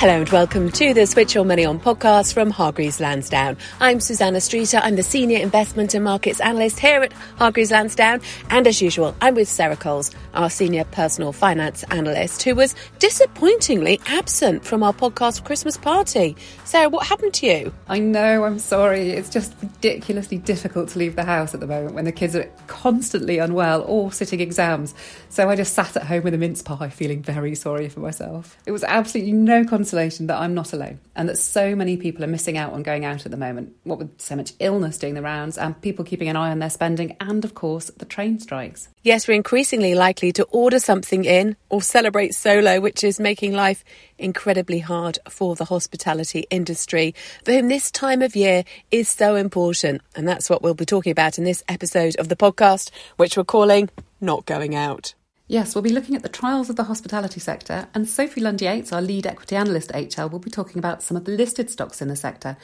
Hello and welcome to the Switch Your Money On podcast from Hargreaves Lansdown. I'm Susannah Streeter. I'm the Senior Investment and Markets Analyst here at Hargreaves Lansdown. And as usual, I'm with Sarah Coles, our Senior Personal Finance Analyst, who was disappointingly absent from our podcast Christmas party. Sarah, what happened to you? I know, I'm sorry. It's just ridiculously difficult to leave the house at the moment when the kids are constantly unwell or sitting exams. So I just sat at home with a mince pie, feeling very sorry for myself. It was absolutely no consolation that I'm not alone and that so many people are missing out on going out at the moment, what with so much illness doing the rounds and people keeping an eye on their spending, and of course, the train strikes. Yes, we're increasingly likely to order something in or celebrate solo, which is making life incredibly hard for the hospitality industry, for whom this time of year is so important. And that's what we'll be talking about in this episode of the podcast, which we're calling Not Going Out. Yes, we'll be looking at the trials of the hospitality sector, and Sophie Lund Yates, our lead equity analyst at HL, will be talking about some of the listed stocks in the sector.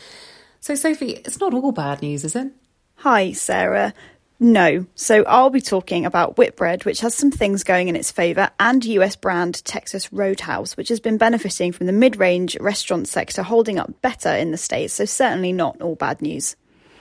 So, Sophie, it's not all bad news, is it? Hi, Sarah. No. So I'll be talking about Whitbread, which has some things going in its favour, and US brand Texas Roadhouse, which has been benefiting from the mid range restaurant sector holding up better in the States. So certainly not all bad news.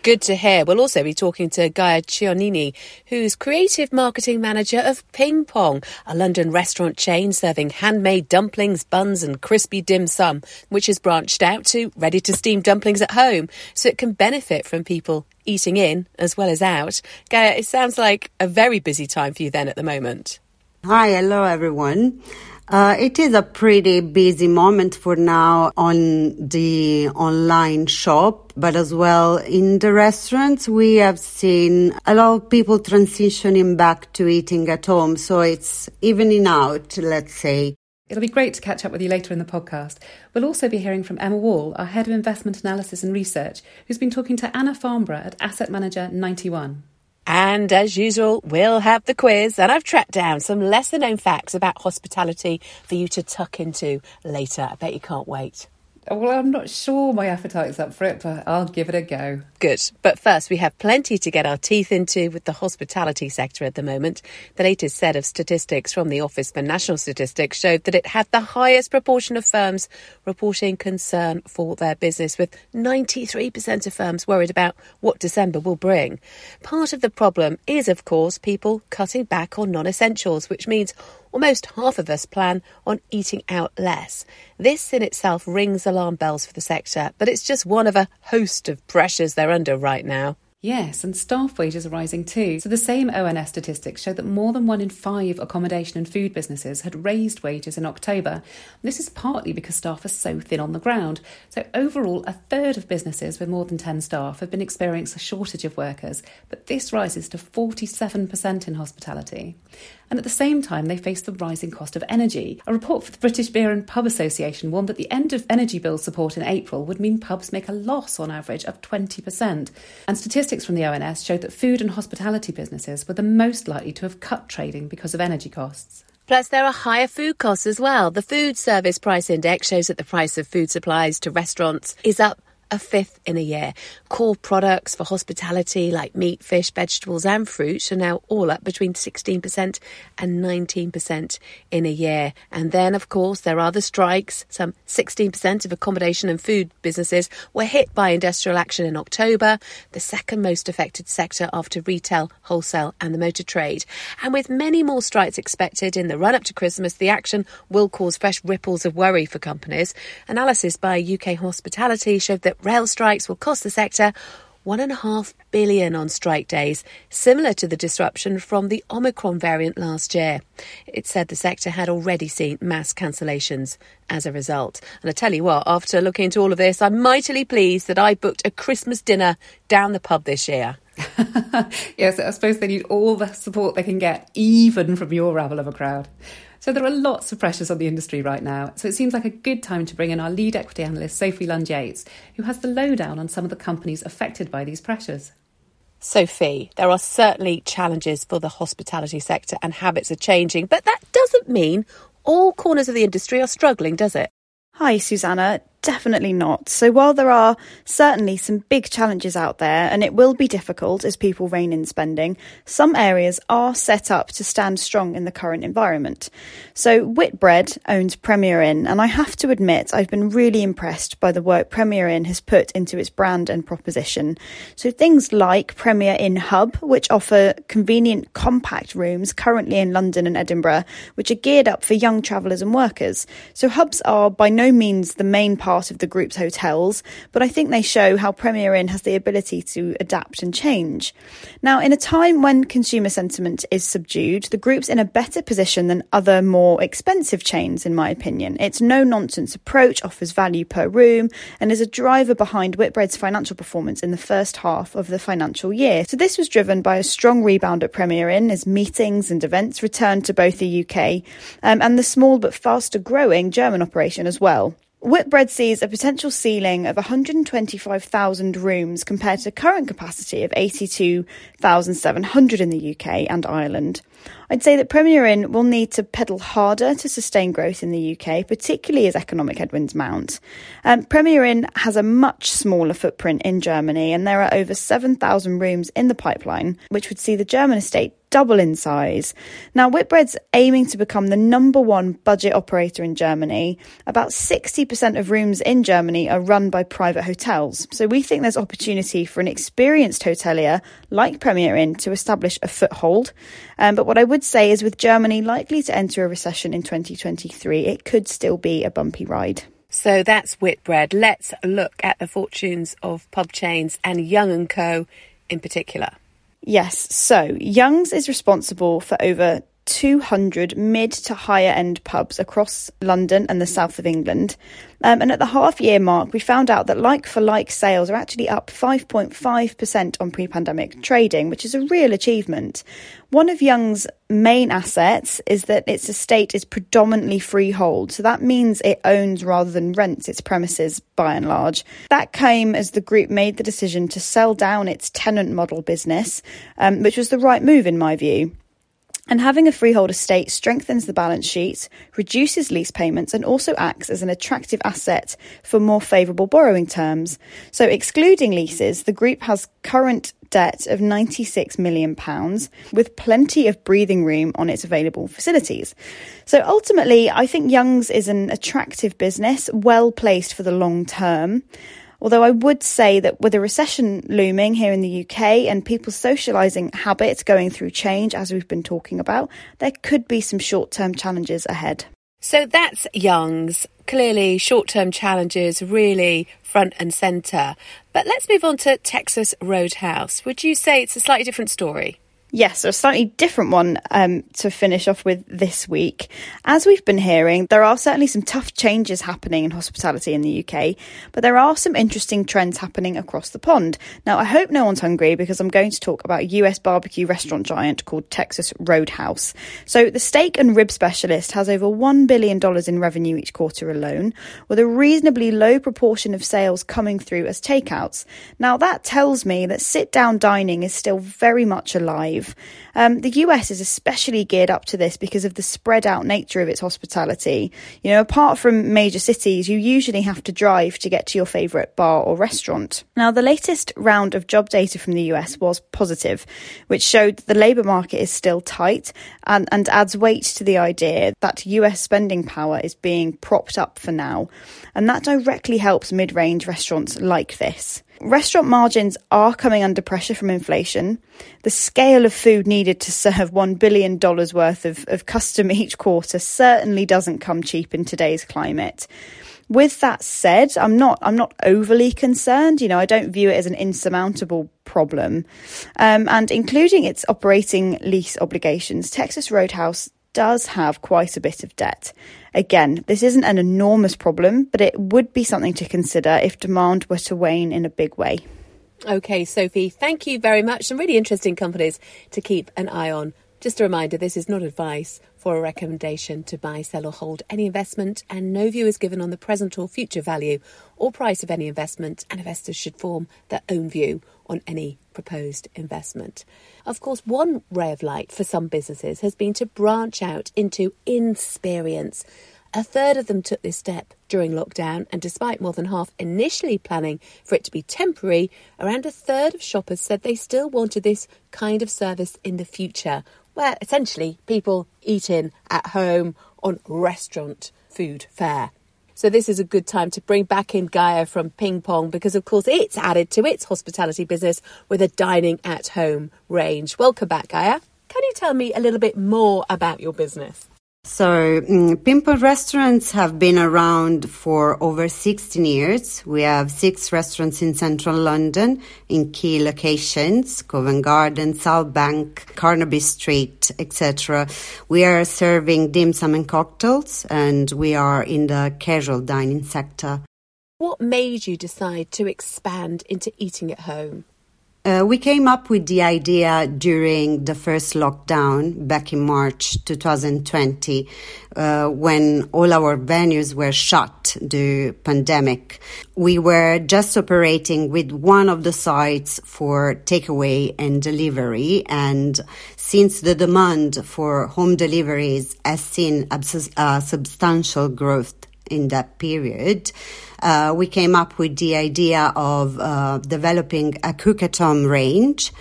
Good to hear. We'll also be talking to Gaia Cionini, who's creative marketing manager of Ping Pong, a London restaurant chain serving handmade dumplings, buns, and crispy dim sum, which has branched out to ready to steam dumplings at home so it can benefit from people eating in as well as out. Gaia, it sounds like a very busy time for you then at the moment. Hi, hello everyone. Uh, it is a pretty busy moment for now on the online shop, but as well in the restaurants, we have seen a lot of people transitioning back to eating at home. So it's evening out, let's say. It'll be great to catch up with you later in the podcast. We'll also be hearing from Emma Wall, our Head of Investment Analysis and Research, who's been talking to Anna Farnborough at Asset Manager 91. And as usual, we'll have the quiz, and I've tracked down some lesser known facts about hospitality for you to tuck into later. I bet you can't wait. Well, I'm not sure my appetite's up for it, but I'll give it a go. Good. But first, we have plenty to get our teeth into with the hospitality sector at the moment. The latest set of statistics from the Office for National Statistics showed that it had the highest proportion of firms reporting concern for their business, with 93% of firms worried about what December will bring. Part of the problem is, of course, people cutting back on non essentials, which means almost half of us plan on eating out less. This in itself rings alarm bells for the sector, but it's just one of a host of pressures they're under right now. Yes, and staff wages are rising too. So the same ONS statistics show that more than one in five accommodation and food businesses had raised wages in October. This is partly because staff are so thin on the ground. So overall, a third of businesses with more than 10 staff have been experiencing a shortage of workers, but this rises to 47% in hospitality. And at the same time, they face the rising cost of energy. A report for the British Beer and Pub Association warned that the end of energy bill support in April would mean pubs make a loss on average of 20%. And statistics from the ONS showed that food and hospitality businesses were the most likely to have cut trading because of energy costs. Plus, there are higher food costs as well. The Food Service Price Index shows that the price of food supplies to restaurants is up a fifth in a year. Core products for hospitality like meat, fish, vegetables, and fruit are now all up between 16% and 19% in a year. And then, of course, there are the strikes. Some 16% of accommodation and food businesses were hit by industrial action in October, the second most affected sector after retail, wholesale, and the motor trade. And with many more strikes expected in the run up to Christmas, the action will cause fresh ripples of worry for companies. Analysis by UK Hospitality showed that rail strikes will cost the sector one and a half billion on strike days, similar to the disruption from the Omicron variant last year. It said the sector had already seen mass cancellations as a result. And I tell you what, after looking into all of this, I'm mightily pleased that I booked a Christmas dinner down the pub this year. yes, I suppose they need all the support they can get, even from your rabble of a crowd. So there are lots of pressures on the industry right now. So it seems like a good time to bring in our lead equity analyst, Sophie Lund Yates, who has the lowdown on some of the companies affected by these pressures. Sophie, there are certainly challenges for the hospitality sector and habits are changing, but that doesn't mean all corners of the industry are struggling, does it? Hi, Susannah. Definitely not. So, while there are certainly some big challenges out there, and it will be difficult as people rein in spending, some areas are set up to stand strong in the current environment. So, Whitbread owns Premier Inn, and I have to admit I've been really impressed by the work Premier Inn has put into its brand and proposition. So, things like Premier Inn Hub, which offer convenient, compact rooms currently in London and Edinburgh, which are geared up for young travellers and workers. So, hubs are by no means the main part part of the group's hotels, but I think they show how Premier Inn has the ability to adapt and change. Now, in a time when consumer sentiment is subdued, the group's in a better position than other more expensive chains, in my opinion. Its no nonsense approach offers value per room and is a driver behind Whitbread's financial performance in the first half of the financial year. So, this was driven by a strong rebound at Premier Inn as meetings and events returned to both the UK um, and the small but faster growing German operation as well. Whitbread sees a potential ceiling of 125,000 rooms compared to current capacity of 82,700 in the UK and Ireland. I'd say that Premier Inn will need to pedal harder to sustain growth in the UK, particularly as economic headwinds mount. Um, Premier Inn has a much smaller footprint in Germany, and there are over 7,000 rooms in the pipeline, which would see the German estate double in size. Now, Whitbread's aiming to become the number one budget operator in Germany. About 60% of rooms in Germany are run by private hotels. So we think there's opportunity for an experienced hotelier like Premier Inn to establish a foothold. Um, but what I would say is with Germany likely to enter a recession in 2023, it could still be a bumpy ride. So that's Whitbread. Let's look at the fortunes of pub chains and Young & Co in particular. Yes, so Young's is responsible for over 200 mid to higher end pubs across London and the south of England. Um, and at the half year mark, we found out that like for like sales are actually up 5.5% on pre pandemic trading, which is a real achievement. One of Young's main assets is that its estate is predominantly freehold. So that means it owns rather than rents its premises by and large. That came as the group made the decision to sell down its tenant model business, um, which was the right move in my view. And having a freehold estate strengthens the balance sheet, reduces lease payments, and also acts as an attractive asset for more favourable borrowing terms. So, excluding leases, the group has current debt of £96 million, with plenty of breathing room on its available facilities. So, ultimately, I think Young's is an attractive business, well placed for the long term. Although I would say that with a recession looming here in the UK and people's socialising habits going through change, as we've been talking about, there could be some short term challenges ahead. So that's Young's. Clearly, short term challenges really front and centre. But let's move on to Texas Roadhouse. Would you say it's a slightly different story? Yes, a slightly different one um, to finish off with this week. As we've been hearing, there are certainly some tough changes happening in hospitality in the UK, but there are some interesting trends happening across the pond. Now, I hope no one's hungry because I'm going to talk about a US barbecue restaurant giant called Texas Roadhouse. So, the steak and rib specialist has over $1 billion in revenue each quarter alone, with a reasonably low proportion of sales coming through as takeouts. Now, that tells me that sit down dining is still very much alive um, the US is especially geared up to this because of the spread out nature of its hospitality. You know, apart from major cities, you usually have to drive to get to your favourite bar or restaurant. Now, the latest round of job data from the US was positive, which showed that the labour market is still tight and, and adds weight to the idea that US spending power is being propped up for now. And that directly helps mid range restaurants like this. Restaurant margins are coming under pressure from inflation. The scale of food needed to serve $1 billion worth of, of custom each quarter certainly doesn't come cheap in today's climate. With that said, I'm not I'm not overly concerned. You know, I don't view it as an insurmountable problem. Um, and including its operating lease obligations, Texas Roadhouse does have quite a bit of debt. Again, this isn't an enormous problem, but it would be something to consider if demand were to wane in a big way. Okay, Sophie, thank you very much. Some really interesting companies to keep an eye on. Just a reminder this is not advice for a recommendation to buy, sell, or hold any investment, and no view is given on the present or future value or price of any investment, and investors should form their own view on any proposed investment. Of course, one ray of light for some businesses has been to branch out into experience. A third of them took this step during lockdown, and despite more than half initially planning for it to be temporary, around a third of shoppers said they still wanted this kind of service in the future, where essentially people eat in at home on restaurant food fare. So this is a good time to bring back in Gaia from Ping Pong because, of course, it's added to its hospitality business with a dining at home range. Welcome back, Gaia. Can you tell me a little bit more about your business? So, um, Ping restaurants have been around for over 16 years. We have six restaurants in central London in key locations, Covent Garden, South Bank, Carnaby Street, etc. We are serving dim sum and cocktails, and we are in the casual dining sector. What made you decide to expand into eating at home? Uh, we came up with the idea during the first lockdown back in March 2020, uh, when all our venues were shut due pandemic. We were just operating with one of the sites for takeaway and delivery, and since the demand for home deliveries has seen a substantial growth in that period, uh, we came up with the idea of uh, developing a cook at range.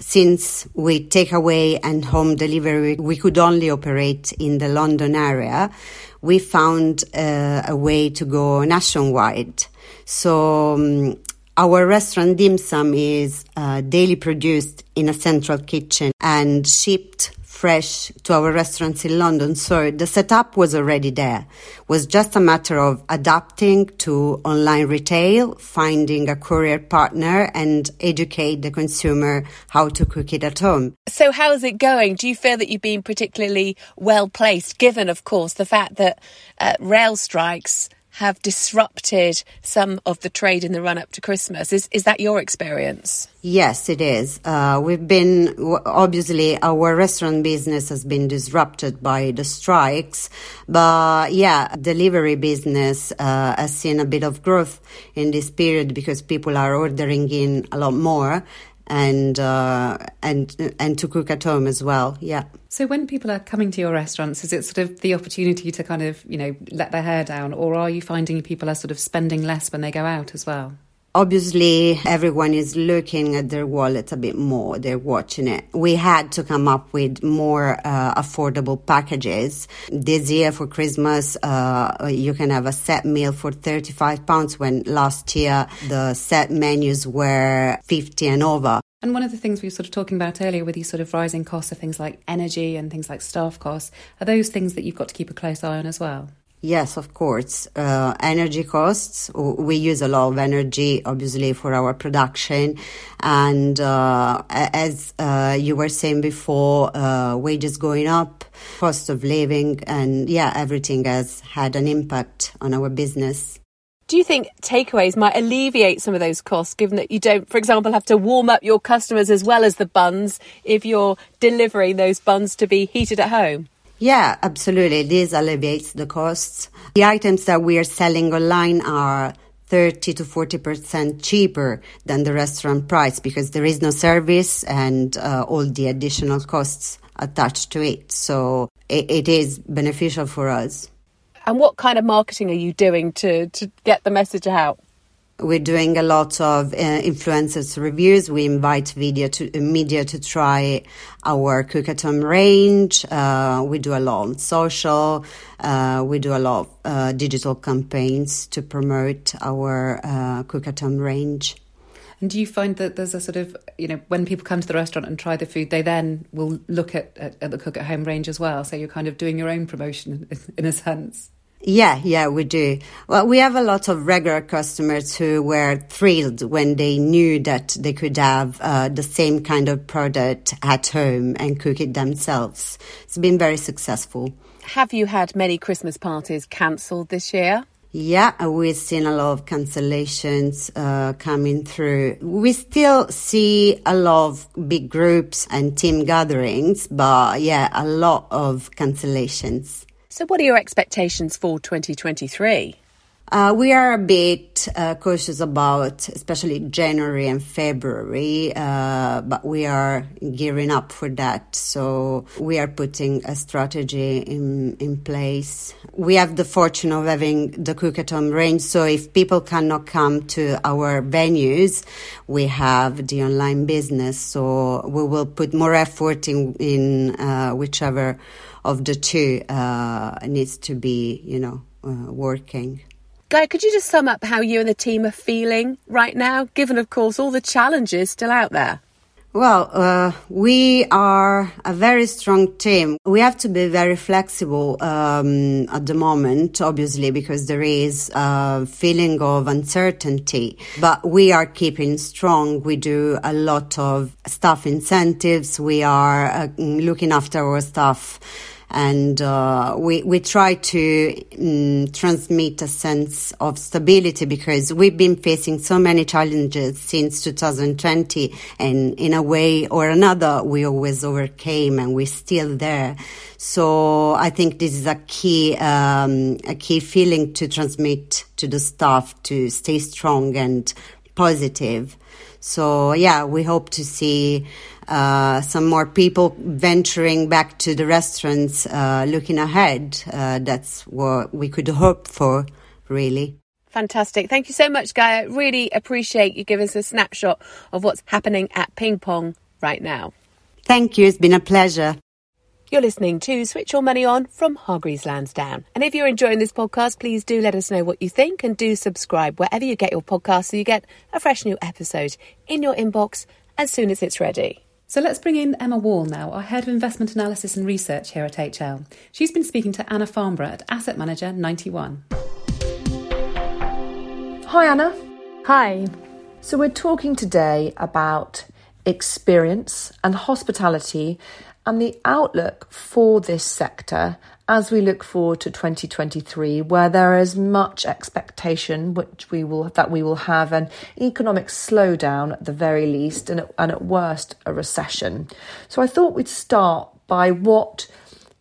Since we take away and home delivery, we could only operate in the London area. We found uh, a way to go nationwide. So um, our restaurant dim sum is uh, daily produced in a central kitchen and shipped fresh to our restaurants in London. So the setup was already there. It was just a matter of adapting to online retail, finding a courier partner and educate the consumer how to cook it at home. So how's it going? Do you feel that you've been particularly well placed given of course the fact that uh, rail strikes have disrupted some of the trade in the run up to Christmas. Is is that your experience? Yes, it is. Uh, we've been obviously our restaurant business has been disrupted by the strikes, but yeah, delivery business uh, has seen a bit of growth in this period because people are ordering in a lot more and uh, and and to cook at home as well. Yeah. So when people are coming to your restaurants, is it sort of the opportunity to kind of you know let their hair down, or are you finding people are sort of spending less when they go out as well? Obviously, everyone is looking at their wallet a bit more. They're watching it. We had to come up with more uh, affordable packages. This year for Christmas, uh, you can have a set meal for 35 pounds when last year the set menus were 50 and over. And one of the things we were sort of talking about earlier with these sort of rising costs of things like energy and things like staff costs, are those things that you've got to keep a close eye on as well? Yes, of course. Uh, energy costs. We use a lot of energy, obviously, for our production. And uh, as uh, you were saying before, uh, wages going up, cost of living, and yeah, everything has had an impact on our business. Do you think takeaways might alleviate some of those costs, given that you don't, for example, have to warm up your customers as well as the buns if you're delivering those buns to be heated at home? Yeah, absolutely. This alleviates the costs. The items that we are selling online are 30 to 40% cheaper than the restaurant price because there is no service and uh, all the additional costs attached to it. So it, it is beneficial for us. And what kind of marketing are you doing to, to get the message out? We're doing a lot of uh, influencers reviews. We invite video to, media to try our cook at home range. Uh, we do a lot on social. Uh, we do a lot of uh, digital campaigns to promote our uh, cook at home range. And do you find that there's a sort of, you know, when people come to the restaurant and try the food, they then will look at, at, at the cook at home range as well? So you're kind of doing your own promotion in a sense? Yeah, yeah, we do. Well, we have a lot of regular customers who were thrilled when they knew that they could have uh, the same kind of product at home and cook it themselves. It's been very successful. Have you had many Christmas parties cancelled this year? Yeah, we've seen a lot of cancellations uh, coming through. We still see a lot of big groups and team gatherings, but yeah, a lot of cancellations. So, what are your expectations for 2023? Uh, we are a bit uh, cautious about, especially January and February, uh, but we are gearing up for that. So we are putting a strategy in in place. We have the fortune of having the cook at home range. So if people cannot come to our venues, we have the online business. So we will put more effort in in uh, whichever of the two uh, needs to be, you know, uh, working. Gaia, could you just sum up how you and the team are feeling right now, given, of course, all the challenges still out there? Well, uh, we are a very strong team. We have to be very flexible um, at the moment, obviously, because there is a feeling of uncertainty. But we are keeping strong. We do a lot of staff incentives. We are uh, looking after our staff and uh, we we try to um, transmit a sense of stability because we've been facing so many challenges since 2020, and in a way or another, we always overcame, and we're still there. So I think this is a key um, a key feeling to transmit to the staff to stay strong and positive. So yeah, we hope to see uh, some more people venturing back to the restaurants, uh, looking ahead. Uh, that's what we could hope for, really. Fantastic. Thank you so much, Gaia. I really appreciate you giving us a snapshot of what's happening at Ping Pong right now. Thank you. It's been a pleasure. You're listening to Switch Your Money On from Hargreaves Lansdown. And if you're enjoying this podcast, please do let us know what you think and do subscribe wherever you get your podcast so you get a fresh new episode in your inbox as soon as it's ready. So let's bring in Emma Wall now, our Head of Investment Analysis and Research here at HL. She's been speaking to Anna Farnborough at Asset Manager 91. Hi, Anna. Hi. So, we're talking today about experience and hospitality and the outlook for this sector as we look forward to 2023 where there is much expectation which we will that we will have an economic slowdown at the very least and at, and at worst a recession. So i thought we'd start by what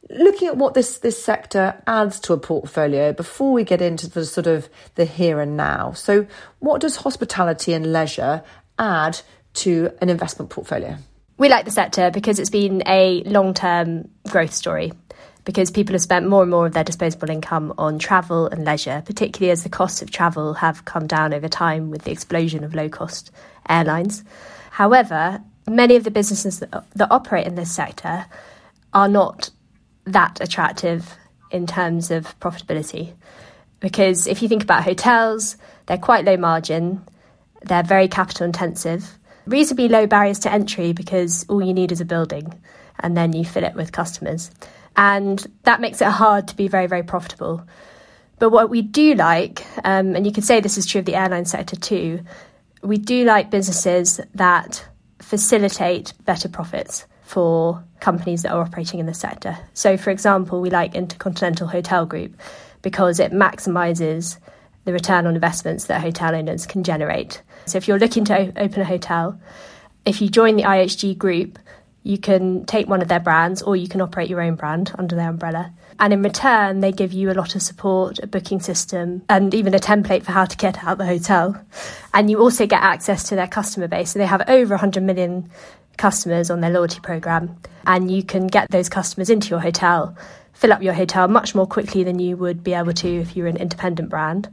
looking at what this this sector adds to a portfolio before we get into the sort of the here and now. So what does hospitality and leisure add to an investment portfolio we like the sector because it's been a long term growth story. Because people have spent more and more of their disposable income on travel and leisure, particularly as the costs of travel have come down over time with the explosion of low cost airlines. However, many of the businesses that, that operate in this sector are not that attractive in terms of profitability. Because if you think about hotels, they're quite low margin, they're very capital intensive, reasonably low barriers to entry because all you need is a building and then you fill it with customers. And that makes it hard to be very, very profitable. But what we do like, um, and you could say this is true of the airline sector too, we do like businesses that facilitate better profits for companies that are operating in the sector. So, for example, we like Intercontinental Hotel Group because it maximizes the return on investments that hotel owners can generate. So if you're looking to open a hotel, if you join the IHG group, you can take one of their brands or you can operate your own brand under their umbrella. And in return, they give you a lot of support, a booking system, and even a template for how to get out the hotel. And you also get access to their customer base. So they have over 100 million customers on their loyalty program, and you can get those customers into your hotel, fill up your hotel much more quickly than you would be able to if you were an independent brand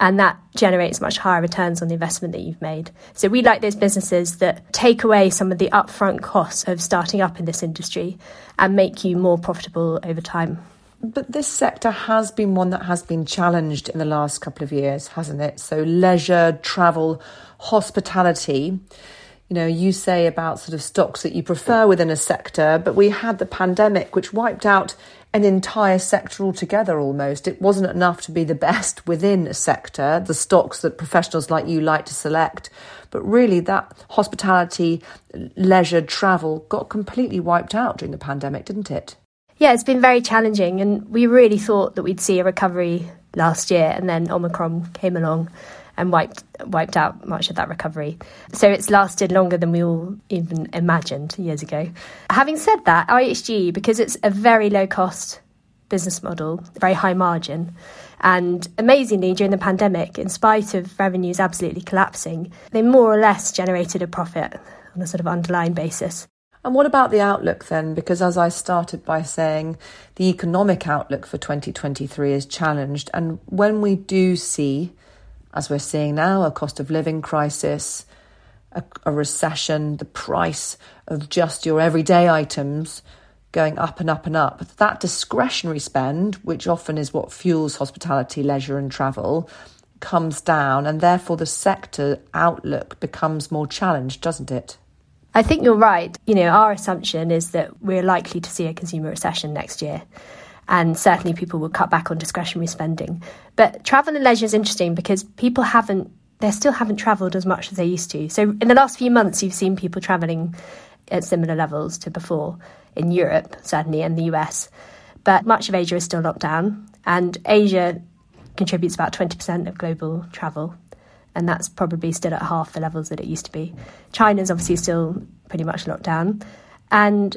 and that generates much higher returns on the investment that you've made. So we like those businesses that take away some of the upfront costs of starting up in this industry and make you more profitable over time. But this sector has been one that has been challenged in the last couple of years, hasn't it? So leisure, travel, hospitality. You know, you say about sort of stocks that you prefer within a sector, but we had the pandemic, which wiped out an entire sector altogether almost. It wasn't enough to be the best within a sector, the stocks that professionals like you like to select. But really, that hospitality, leisure, travel got completely wiped out during the pandemic, didn't it? Yeah, it's been very challenging, and we really thought that we'd see a recovery last year, and then Omicron came along and wiped wiped out much of that recovery. So it's lasted longer than we all even imagined years ago. Having said that, IHG because it's a very low cost business model, very high margin. And amazingly, during the pandemic, in spite of revenues absolutely collapsing, they more or less generated a profit on a sort of underlying basis. And what about the outlook then? Because as I started by saying, the economic outlook for 2023 is challenged. And when we do see, as we're seeing now, a cost of living crisis, a, a recession, the price of just your everyday items going up and up and up, that discretionary spend, which often is what fuels hospitality, leisure, and travel, comes down. And therefore, the sector outlook becomes more challenged, doesn't it? I think you're right. You know, our assumption is that we're likely to see a consumer recession next year. And certainly people will cut back on discretionary spending. But travel and leisure is interesting because people haven't, they still haven't travelled as much as they used to. So in the last few months, you've seen people travelling at similar levels to before in Europe, certainly, and the US. But much of Asia is still locked down. And Asia contributes about 20% of global travel and that's probably still at half the levels that it used to be. China's obviously still pretty much locked down, and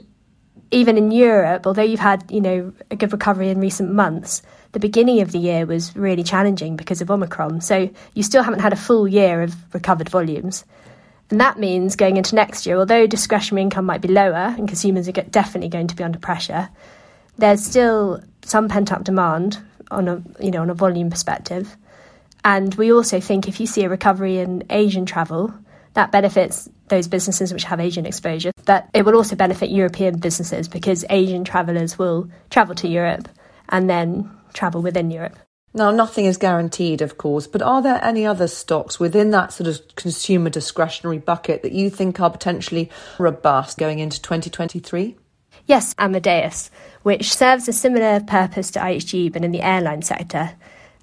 even in Europe, although you've had you know a good recovery in recent months, the beginning of the year was really challenging because of Omicron. So you still haven't had a full year of recovered volumes. And that means going into next year, although discretionary income might be lower and consumers are definitely going to be under pressure, there's still some pent up demand on a you know on a volume perspective. And we also think if you see a recovery in Asian travel, that benefits those businesses which have Asian exposure, but it will also benefit European businesses because Asian travellers will travel to Europe and then travel within Europe. Now, nothing is guaranteed, of course, but are there any other stocks within that sort of consumer discretionary bucket that you think are potentially robust going into 2023? Yes, Amadeus, which serves a similar purpose to IHG but in the airline sector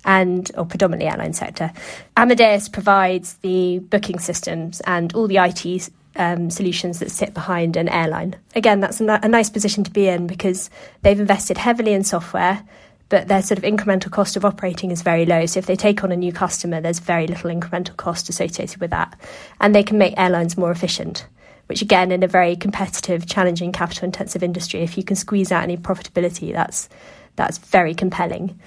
and or predominantly airline sector. Amadeus provides the booking systems and all the IT um, solutions that sit behind an airline. Again, that's a, a nice position to be in because they've invested heavily in software but their sort of incremental cost of operating is very low. So if they take on a new customer, there's very little incremental cost associated with that. And they can make airlines more efficient, which again, in a very competitive, challenging, capital intensive industry, if you can squeeze out any profitability, that's that's very compelling.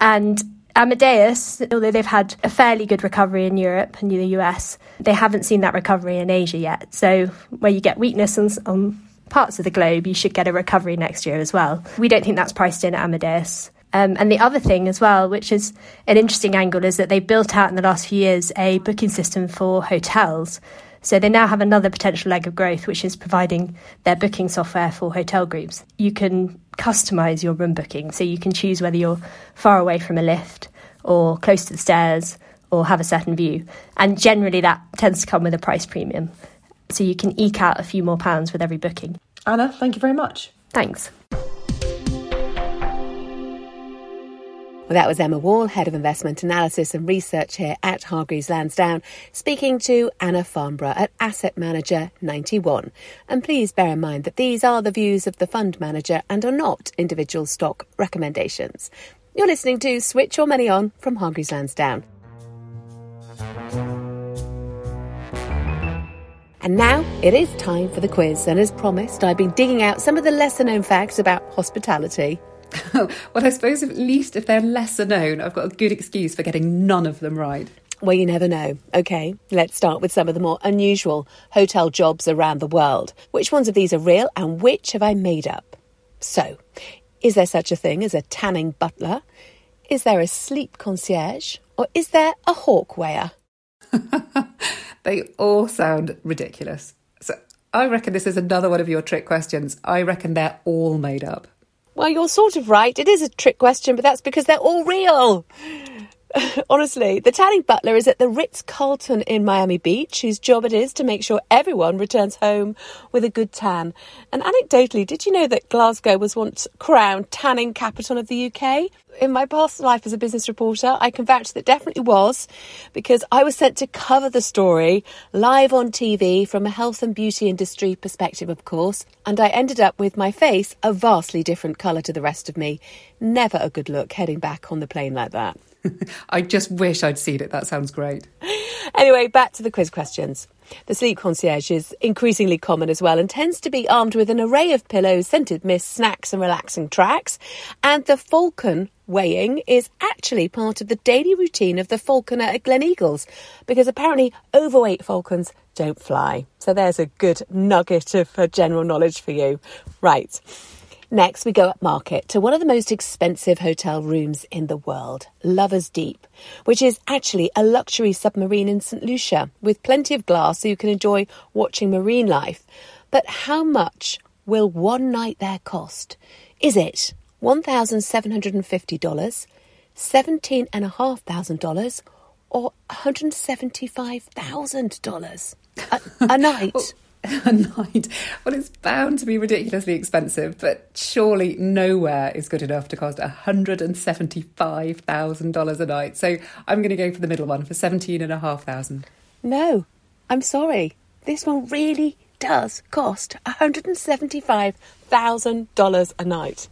And Amadeus, although they've had a fairly good recovery in Europe and the US, they haven't seen that recovery in Asia yet. So, where you get weakness on, on parts of the globe, you should get a recovery next year as well. We don't think that's priced in at Amadeus. Um, and the other thing as well, which is an interesting angle, is that they built out in the last few years a booking system for hotels. So they now have another potential leg of growth, which is providing their booking software for hotel groups. You can customize your room booking, so you can choose whether you're far away from a lift or close to the stairs or have a certain view. And generally, that tends to come with a price premium. So you can eke out a few more pounds with every booking. Anna, thank you very much. Thanks. Well, that was Emma Wall, Head of Investment Analysis and Research here at Hargreaves Lansdown, speaking to Anna Farnborough at Asset Manager 91. And please bear in mind that these are the views of the fund manager and are not individual stock recommendations. You're listening to Switch Your Money On from Hargreaves Lansdown. And now it is time for the quiz. And as promised, I've been digging out some of the lesser known facts about hospitality. well, I suppose at least if they're lesser known, I've got a good excuse for getting none of them right. Well, you never know. Okay, let's start with some of the more unusual hotel jobs around the world. Which ones of these are real and which have I made up? So, is there such a thing as a tanning butler? Is there a sleep concierge? Or is there a hawk weigher? they all sound ridiculous. So I reckon this is another one of your trick questions. I reckon they're all made up. Well, you're sort of right. It is a trick question, but that's because they're all real. Honestly, the tanning butler is at the Ritz Carlton in Miami Beach, whose job it is to make sure everyone returns home with a good tan. And anecdotally, did you know that Glasgow was once crowned tanning capital of the UK? in my past life as a business reporter, I can vouch that definitely was because I was sent to cover the story live on TV from a health and beauty industry perspective, of course, and I ended up with my face a vastly different colour to the rest of me. Never a good look heading back on the plane like that. I just wish I'd seen it. That sounds great. Anyway, back to the quiz questions. The sleep concierge is increasingly common as well and tends to be armed with an array of pillows, scented mist, snacks, and relaxing tracks. And the Falcon weighing is actually part of the daily routine of the falconer at Gleneagles because apparently overweight falcons don't fly. So there's a good nugget of uh, general knowledge for you. Right. Next, we go up market to one of the most expensive hotel rooms in the world, Lover's Deep, which is actually a luxury submarine in St. Lucia with plenty of glass so you can enjoy watching marine life. But how much will one night there cost? Is it $1,750, $17,500, or $175,000 a, a night? a night. Well, it's bound to be ridiculously expensive, but surely nowhere is good enough to cost $175,000 a night. So I'm going to go for the middle one for 17500 No, I'm sorry. This one really does cost $175,000 a night.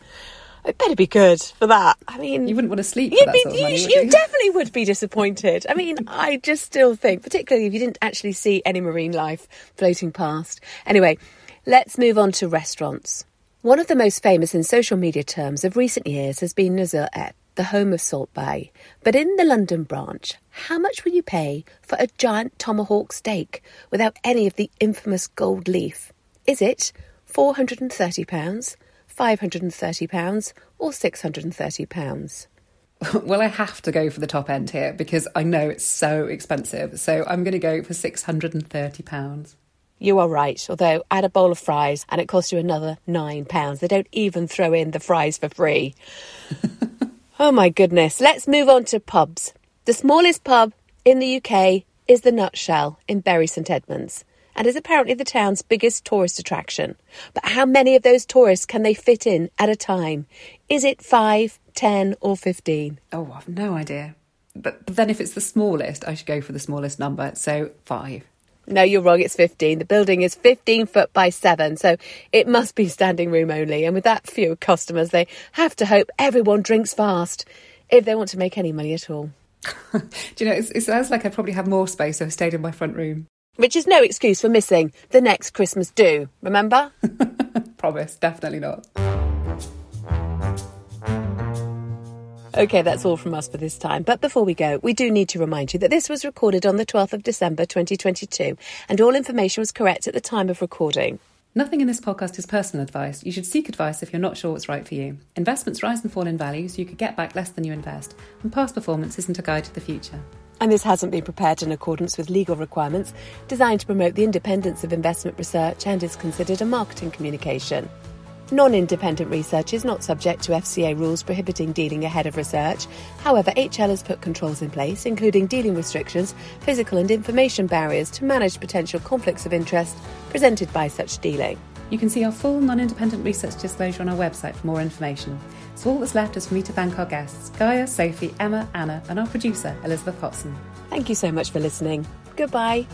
It better be good for that. I mean, you wouldn't want to sleep you'd be, of you, would you you? definitely would be disappointed. I mean, I just still think, particularly if you didn't actually see any marine life floating past. Anyway, let's move on to restaurants. One of the most famous in social media terms of recent years has been Nusr-Et, the home of Salt Bae. But in the London branch, how much will you pay for a giant tomahawk steak without any of the infamous gold leaf? Is it £430? £530 or £630? well, I have to go for the top end here because I know it's so expensive. So I'm going to go for £630. You are right, although add a bowl of fries and it costs you another £9. They don't even throw in the fries for free. oh my goodness. Let's move on to pubs. The smallest pub in the UK is the Nutshell in Bury St Edmunds and is apparently the town's biggest tourist attraction. But how many of those tourists can they fit in at a time? Is it five, ten, or 15? Oh, I've no idea. But, but then if it's the smallest, I should go for the smallest number. So five. No, you're wrong. It's 15. The building is 15 foot by 7, so it must be standing room only. And with that few customers, they have to hope everyone drinks fast if they want to make any money at all. Do you know, it's, it sounds like I'd probably have more space if I stayed in my front room. Which is no excuse for missing the next Christmas do, remember? Promise, definitely not. Okay, that's all from us for this time. But before we go, we do need to remind you that this was recorded on the 12th of December 2022, and all information was correct at the time of recording. Nothing in this podcast is personal advice. You should seek advice if you're not sure what's right for you. Investments rise and fall in value, so you could get back less than you invest, and past performance isn't a guide to the future. And this hasn't been prepared in accordance with legal requirements designed to promote the independence of investment research and is considered a marketing communication. Non independent research is not subject to FCA rules prohibiting dealing ahead of research. However, HL has put controls in place, including dealing restrictions, physical and information barriers to manage potential conflicts of interest presented by such dealing. You can see our full non independent research disclosure on our website for more information. So, all that's left is for me to thank our guests Gaia, Sophie, Emma, Anna, and our producer, Elizabeth Hotson. Thank you so much for listening. Goodbye.